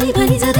بھری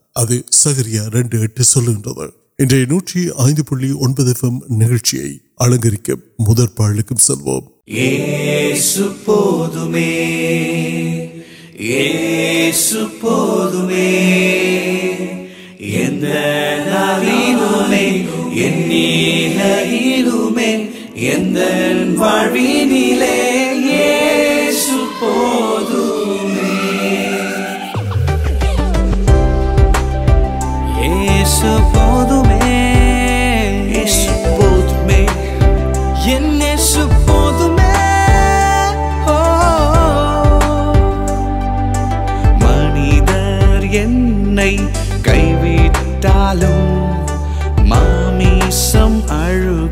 اب سہریا ریٹ انہیں نوٹی نئی الگ پاڑک سلومی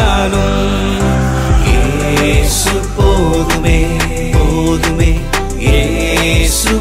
انگ بود میں بود میں انگلش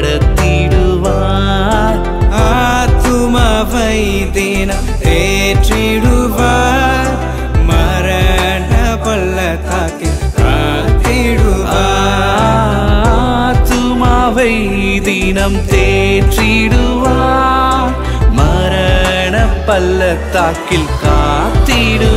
تیو آت بھائی دینم تیڑو مر پلتا کل کا تیڑو بھئی دینم تیٹو مر پلتا کل کا تیڑو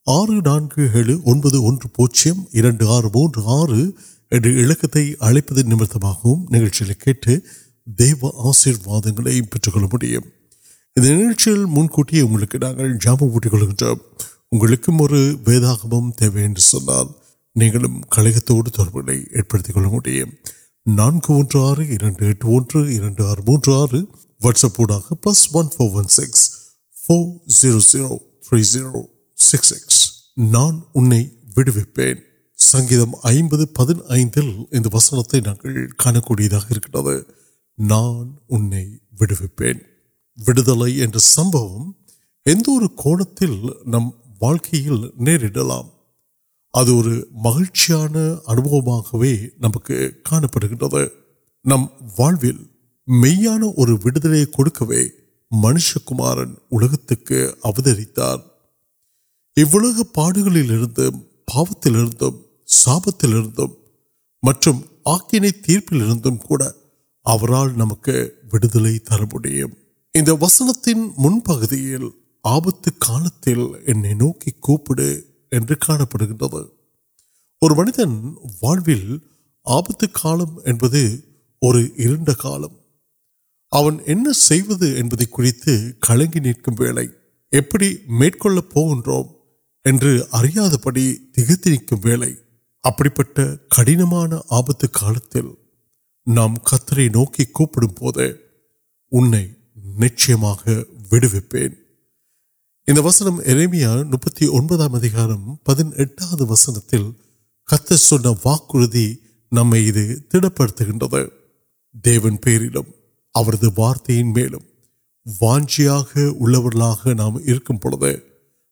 புள்ளி ஒன்பது எஃப்எம் நிகழ்ச்சியோடு நாங்கள் இணைந்திருக்கிறோம் இந்த நிகழ்ச்சியானது ஆமீன் எஃப்எம் வானொலி சேவையின் தயாரிப்பில் உருவாக்கப்படும் நிகழ்ச்சியாக இருக்கிறது ஆமீன் எஃப்எம் நிகழ்ச்சிகளை கேட்பதற்கு சபல் W dot Ameen FM dot com இணையதளம் வழியாகும் ஆமீன் எஃப்எம்மின் iPhone Android Windows mobile phone ஆப்பை முற்றிலும் இலவசமாக நீங்கள் டவுன்லோட் செய்வதன் மூலமாகவும் தொலைபேசி வழியாக நிகழ்ச்சிகளை கேட்பதற்கு ஆறு நான்கு ஏழு اوہ لیپتی تیرپلائی تر مسنگ آپت کا اور منتل آپت کا کل گی نمبر پہ என்று அறியாதபடி திகத்து நிற்கும் வேளை அப்படிப்பட்ட கடினமான ஆபத்து காலத்தில் நாம் கத்தரை நோக்கி கூப்பிடும் போது உன்னை நிச்சயமாக விடுவிப்பேன் இந்த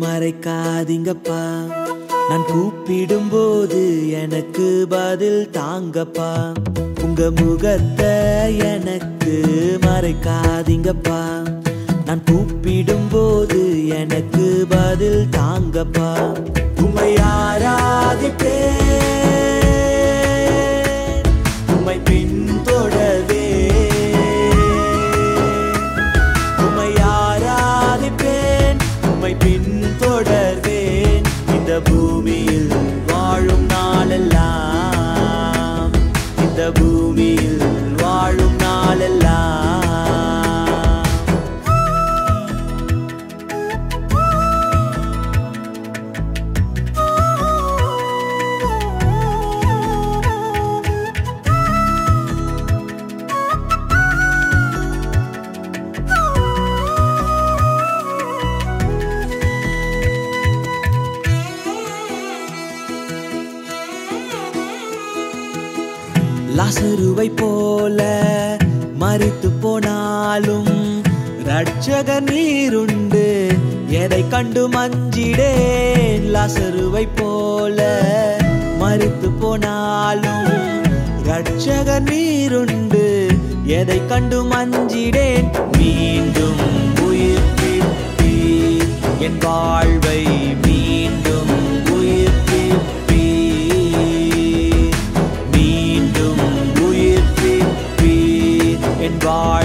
مرکادی بات تک مرکز بال یا سر پریت نہیں کن منج مرت نہیں کنج میڈیم میڈیا گاڑ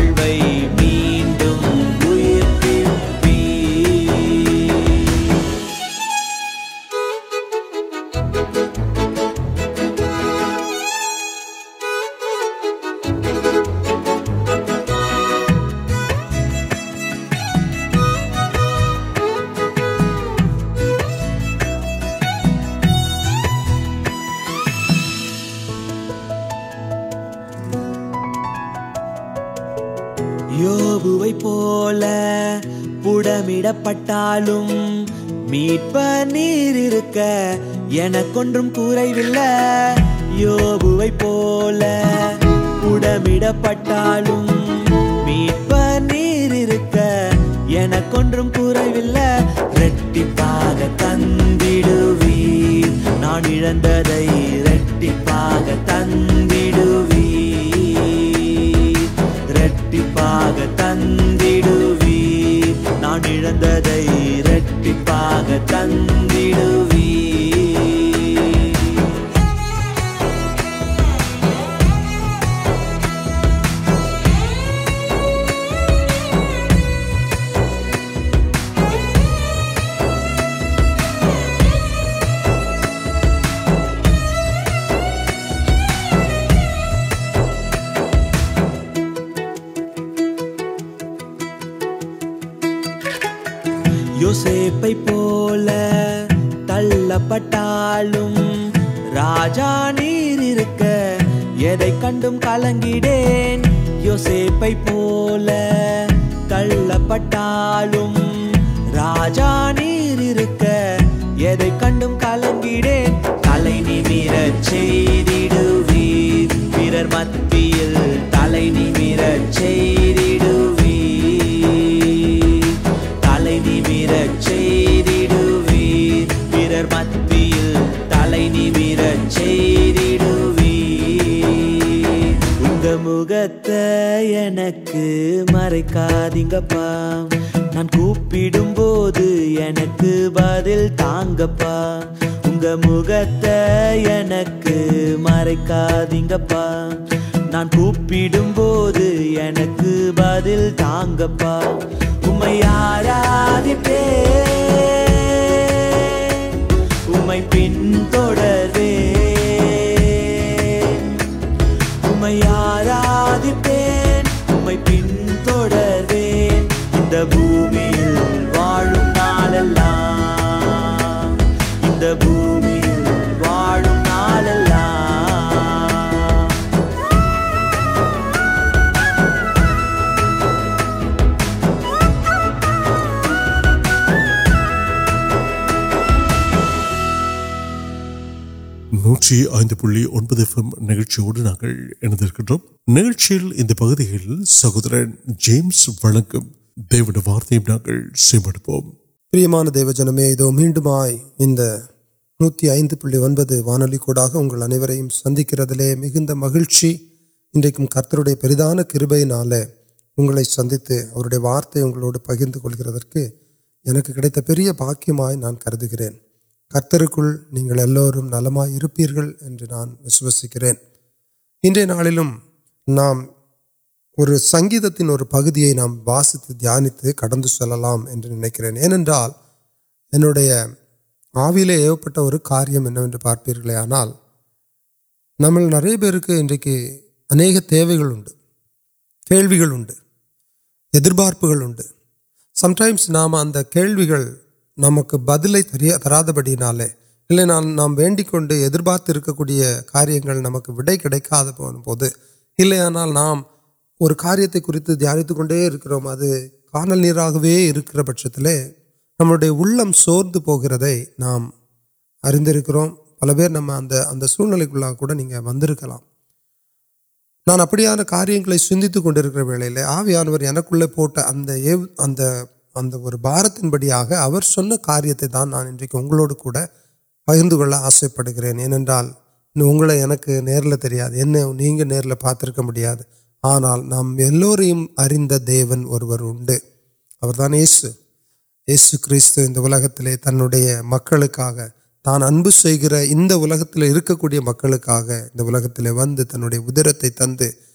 میٹوال میٹ نہیں پورٹ تند رنگ مرکادی گانے بہت تا گھتتے مرکز بدل تا گھم நூற்றி ஐந்து புள்ளி ஒன்பது எஃப்எம் நிகழ்ச்சியோடு நாங்கள் இணைந்திருக்கின்றோம் நிகழ்ச்சியில் இந்த பகுதியில் சகோதரன் ஜேம்ஸ் வழங்கும் தேவன வார்த்தையும் நாங்கள் செம்படுப்போம் பிரியமான தேவஜனமே இதோ மீண்டுமாய் இந்த நூற்றி ஐந்து புள்ளி کتنا نلمائی نانسکرین ان سنگت پہ نام وسیت دانیان سے کٹ لے آپ کاریہ پارپیانے کے اہم تیوگار سم ٹائمس نام اگر کم نمک بدل ترا بڑھے اِلے نا نام ویٹکو پارتیاں نمک ویکے نہارت دیکھوں کا پچتی نئے سور پہ نام اردو کریں ونکل نام ابڑان کاریہ سنڈرکر وی آنر پوٹ اگر اگر بڑی کاریہ نانے کی وہ پہل آسے پڑ گئے ترین نام اریند دے وہ کلک دے تنہے مکرک مکے وی تنہے ادر تر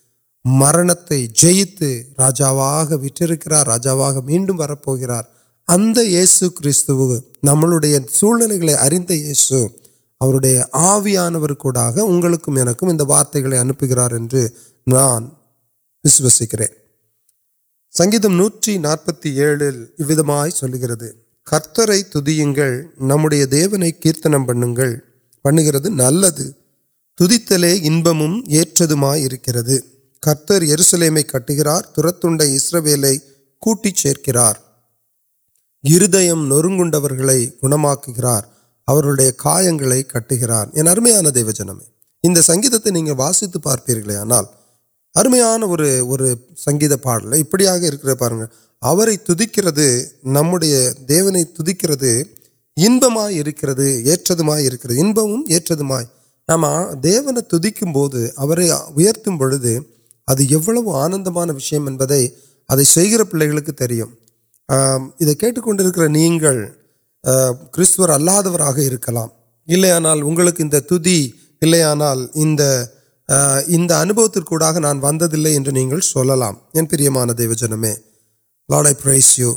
மரணத்தை ஜெயித்து ராஜாவாக விற்றிருக்கிறார் ராஜாவாக மீண்டும் வரப்போகிறார் அந்த இயேசு கிறிஸ்துவு நம்மளுடைய சூழ்நிலைகளை அறிந்த இயேசு அவருடைய ஆவியானவர் கூடாக உங்களுக்கும் எனக்கும் இந்த வார்த்தைகளை அனுப்புகிறார் என்று நான் விசுவசிக்கிறேன் சங்கீதம் நூற்றி நாற்பத்தி ஏழில் இவ்விதமாய் சொல்லுகிறது கர்த்தரை کتر یرسلے میں کٹ گرار ترتر کو دم ننگار کٹ گیا ارمیا دی و جن سنگیت نہیں وسیت پارپی آنا ارمیاں اور سنگپاڑ ابڑا پہ نمبر دیونے تھیکرمائی کر دیونے تھی ارتھے اب یہ آنند پریم کھیل کنکر نہیں کورے آنا اِلے آنا اُنڈا نان ویل پرنگ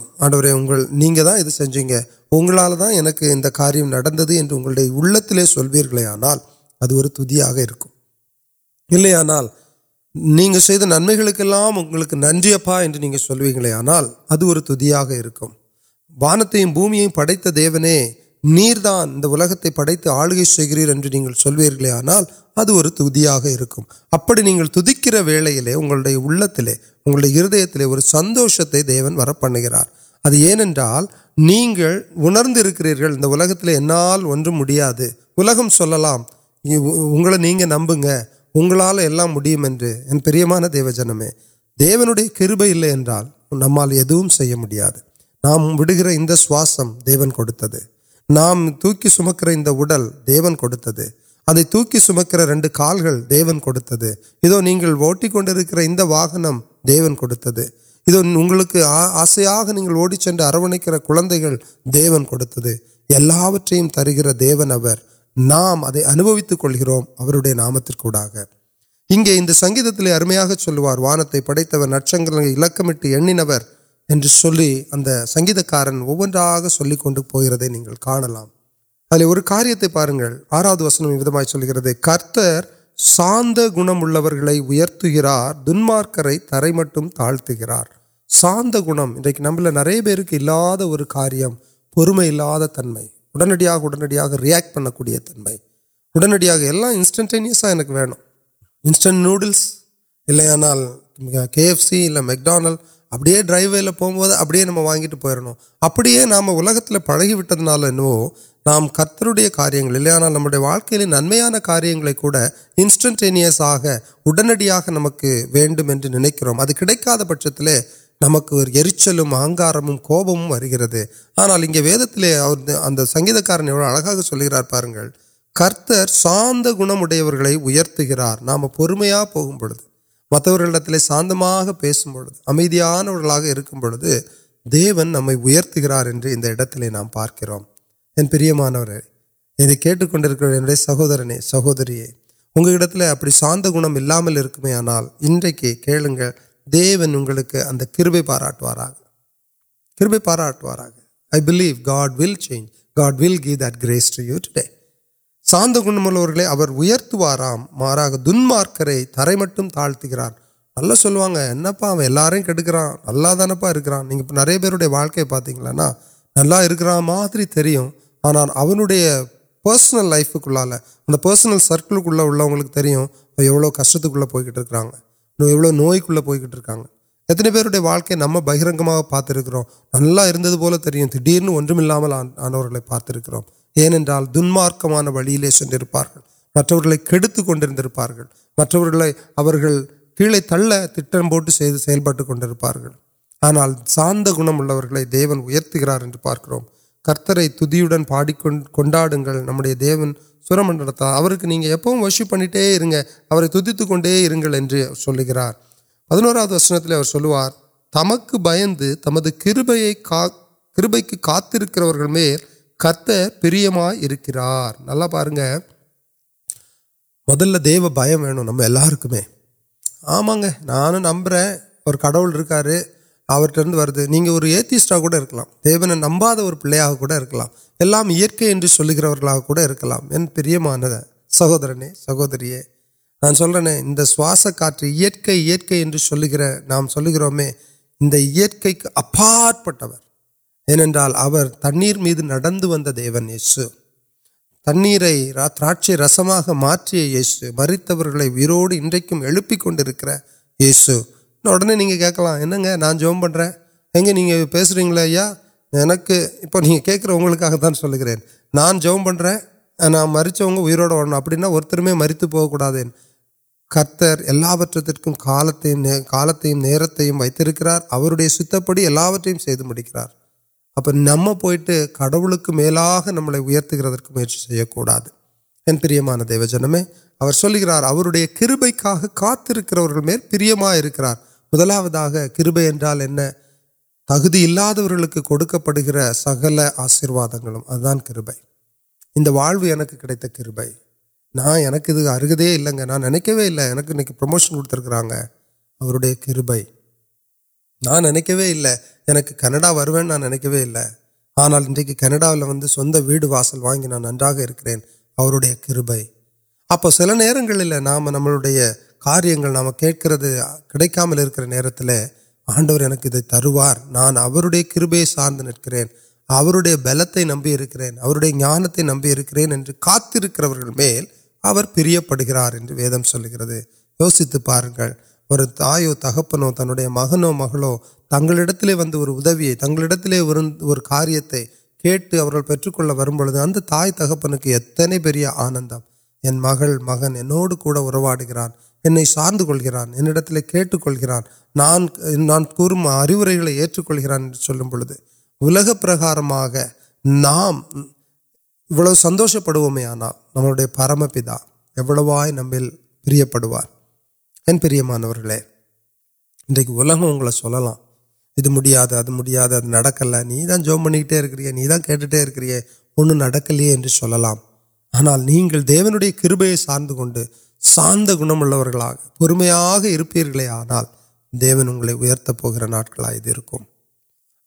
کلے آنا ادھر تک نہیں نمکہ نن سی آنا ادھر ترک بانت بومی پڑت دیوان پڑتی آل گئے سیرو گیا ادھر تک ابھی نہیں دکھیے وہ لے ہندو دیارے نہیں کر وہاں مریوان دیو جنم دےو کلے نمال ادوا ہے نام بھی سواسم دیون کچھ نام تعکی سمکر دیون کمکر رنڈر دیون کتو نہیں کرنم دے تک آس ارونی دیون کتنے تر گرے நாம் அதை அனுபவித்துக் கொள்கிறோம் அவருடைய நாமத்திற்கூடாக இங்கே இந்த சங்கீதத்திலே அருமையாக சொல்லுவார் வானத்தை படைத்தவர் நட்சங்களை இலக்கமிட்டு எண்ணினவர் என்று சொல்லி அந்த சங்கீதக்காரன் ஒவ்வொன்றாக சொல்லி கொண்டு போகிறதை நீங்கள் காணலாம் அதில் ஒரு காரியத்தை பாருங்கள் ஆறாவது ریاکٹ پہ تنہا انسٹنٹینس کو نوڈلسل کے ایف سی مانلڈ ابو ڈرائیو پوڈے نام واٹھے پیڑ اب نام اچھی پڑ گیٹ نام کتر کاریہ نا نئے واقعی ننمان کاریہ انسٹنٹینس آگے نمک وی نکر ادھر کچھ நமக்கு ஒரு எரிச்சலும் அகங்காரமும் கோபமும் வருகிறது ஆனால் இங்கே வேதத்திலே அவர் அந்த சங்கீதக்காரன் எவ்வளவு அழகாக சொல்கிறார் பாருங்கள் கர்த்தர் சாந்த குணமுடையவர்களை உயர்த்துகிறார் நாம பொறுமையா போகும் பொழுது மற்றவர்களிடத்திலே சாந்தமாக பேசும் பொழுது அமைதியானவர்களாக இருக்கும் பொழுது دیون پاراٹوار کروبے پاراٹوارڈ وڈ ویو دٹ گرے ساند کنمروار مارا دن مارکر تر مٹم تاڑک نل سویں کھڑکان نلاپانے واقع پاتا نلا آنالی پرسنل لائف کو لوگ پرسنل سرکل کوشٹ پہ نوکے پوکا اتنے پیر واقع نمب بہرگا پاتا دوں آن پاتر ایک بڑی لےپار میڈی کن پورا مجھے کل ترپیٹ آنا سارم دے تو گر پارک کرتر ترکا نمٹے دیون سو منتقل نہیں وش پڑھے اور سر پہنچتی تم کو بہت تمہیا کا کبب کی کاترکے کت پا کر نل پیو بہت نمک آمیں نان نمبر اور کٹل آرٹردر وتھیسٹا کرے نمبر اور پیلیاک سہورن سہوری نان سواس کا نام سلکروک اباپر ایس تن دیش تنچی رسم مریت ویروڑک یشو نا جنگس اُن کا نا جوم پڑھ رہے مریت ابت مریت نرترکار پڑوٹ میڈیکر اب نم پوئٹ کڑا میچا ہے پرانے جن میں کببکر میرا مدلوا کر تک پڑ گرواد ادان کرانک کنڈا وو نکل آنا انصل واگ نئے کھائی اب سام نمیا کاریہ کلکل آڈر ان کو تروار نانے کر سارے نکلے بلتے نمبی كرانت نمبی كرتی كر میل پر كر ویدم سل كر یوزیت پارن اور تالو تہ تنڈی مغنو مگو تنڈتی وجہ اور تنتلے كار یعنی كی كو تائ تک اتنے پہ آنند يہ مگر مغنو كور اروا كر انہیں سارے کل گیٹ کل گان کو اروکان پورے پرکار نام سندوش پڑو نمبر پرم پیتوائ نمل پروار مانوک وہ کر رہی انے سو ஆனால் நீங்கள் தேவனுடைய கிருபையை சார்ந்து கொண்டு சார்ந்த குணமுள்ளவர்களாக பொறுமையாக இருப்பீர்களே ஆனால் தேவன் உங்களை உயர்த்தப் போகிற நாட்களாக இது இருக்கும்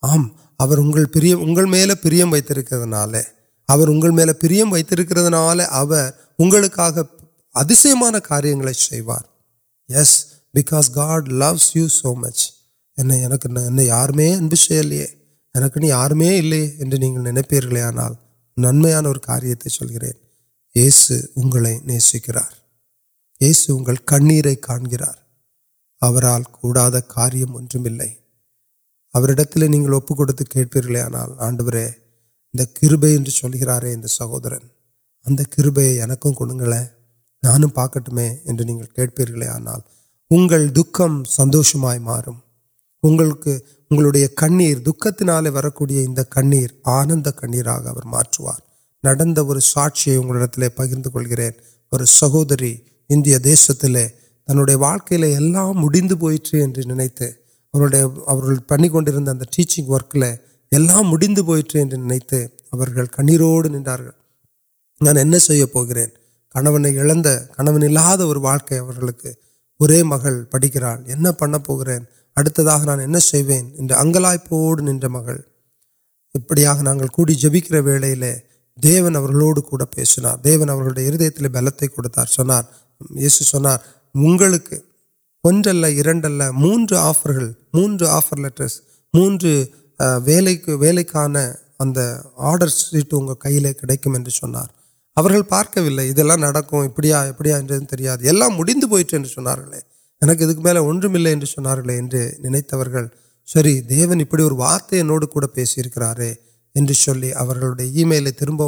ஆம் அவர் உங்கள் பிரியம் உங்கள் மேலே பிரியம் வைத்திருக்கிறதுனால அவர் உங்கள் மேலே பிரியம் வைத்திருக்கிறதுனால அவர் உங்களுக்காக அதிசயமான காரியங்களை செய்வார் یہ سکس کانگری کاریہمپریان آنڈو کببرارے سہورن اتبیاں کنگل نان پاکٹم دکم سندوشمائی مارکیٹ کنیر دکال ونند کنیرا ناچی وہ پکرکن سہوری تنوع واقعی مڑے نئے پڑک ٹھیک ورکل موڈ نگر کنیرو نان سو پہن کنونی اور واقع مکر پڑپے اڑتانے اگلپ نگر ابھی جبکہ ویل دیوڑان دی بلتے کڑتا سنار یس اللہ موجود آف موٹر آفر لٹرس موجود ولکان کئی کمار پارک وپڑا ابڑا موندگے میل وہ نرین ابھی اور وارت پیسے یولی ارب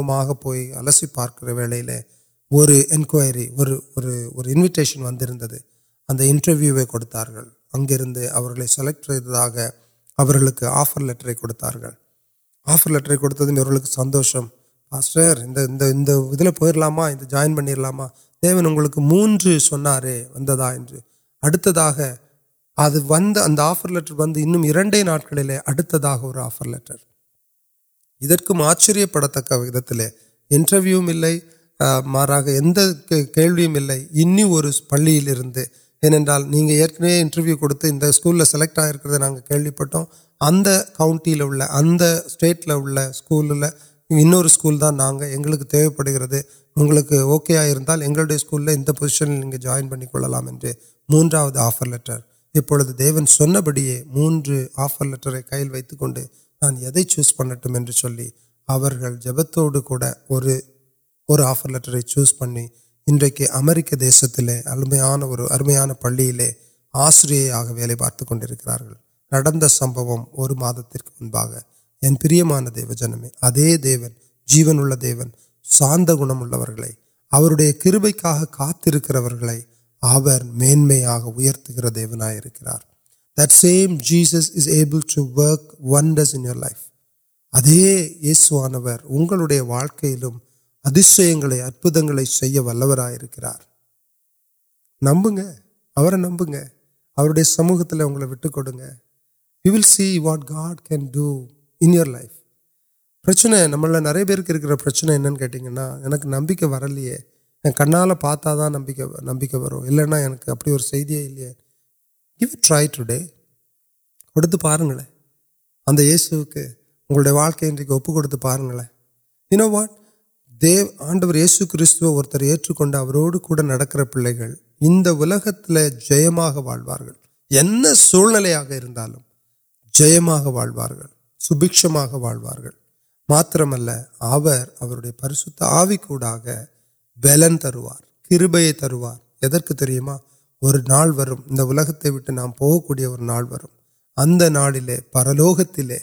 السی پارک ونکوری اور انٹریشن ون انٹرویو کتار اگرے سلیکٹ آفر لٹر کتر آفر لٹر کتنے سندوشم پوا جائن پڑام دی موجود وا اترا آفر لٹر بند انتہا اور آفر لٹر ادھر آچر پڑت انٹرویو مرا کم ان پڑی لینا انٹرویو کچھ ان سلیکٹ آگے کھیل پہ اتنٹی لگ اسٹے اسکول اسکول دیں گے پڑھ رہے اگلے اوکے آگے اسکول ایک پوزیشن جائن پڑکا ہے مواد آفر لٹر ابھی دےوے موجود آفر لے کے نا چوز پہ چلے آپ جبتوڑک اور آفر لٹر چوز پہ امریکہ اور ارمیا پڑی لے آصر وے پارتکار سبم اور مدت منبا یا دیو جنم ادے دیون جیون دیتی مرکز اتنے سموت سی واٹر نمپرچہ نمک وے کنال پاتا نمبر ابھی اور پہل جیوار پریشت آڑا بلن ترویہ تروار اور نا ولکتے ویٹ نام پوک كو نا وا لے پر لوگ كیلے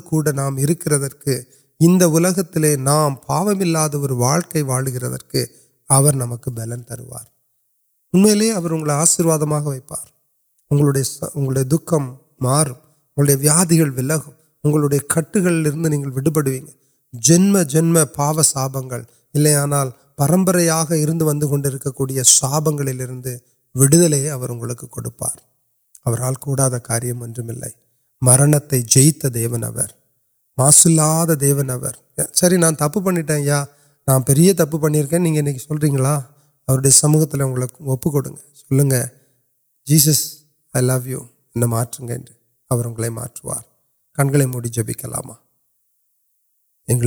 كو نام كرد كی نام پاپم كے ول كرد نمک بلنگ اُن آشیواد وارگی كٹویجن پا ساپنگ پرپریاں ون كوئی ساپنگ ویدے کڑپار آڑاد کاریہ مرن جیتنہ دیو ن سر نان تپ پڑے نا پہلے تب پڑھ کر سل رہی سموتھے سلگس کنگ موڑ جبکلام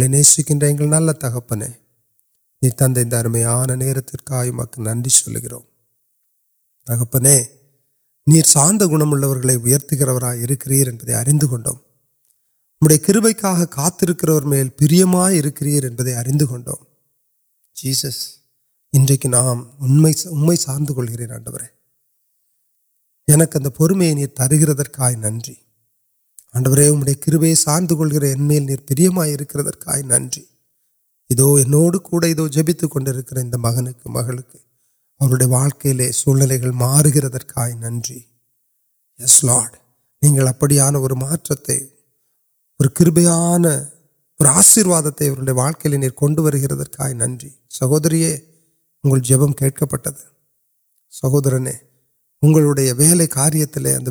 نیسک نل تک یہ تندمان نر تاک ننگ اپنے سارا گھم اترا کرن آڈو کب سارے کلکر ان پرائ ننو جب مغک مغل کے அவருடைய வாழ்க்கையிலே சூழ்நிலைகள் மாறுகிறதற்காய் நன்றி எஸ் லார்ட் நீங்கள் அப்படியான ஒரு மாற்றத்தை ஒரு கிருபையான ஒரு ஆசீர்வாதத்தை அவருடைய வாழ்க்கையில நீர் கொண்டு வருகிறதற்காய் நன்றி சகோதரியே உங்கள் ஜெபம் கேட்கப்பட்டது சகோதரனே உங்களுடைய வேலை காரியத்திலே அந்த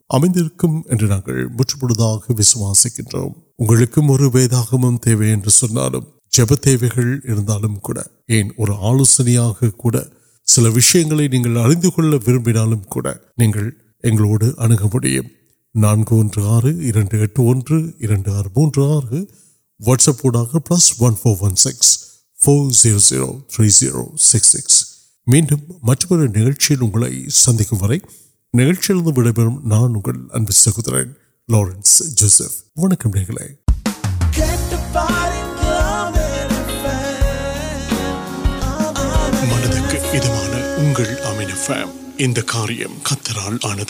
جپتے آلوسنیا سر முடியும். سکس سکس سکس میڈم مجھے نکچی سند نوپر نان سہوتر لارنس وارہر آنا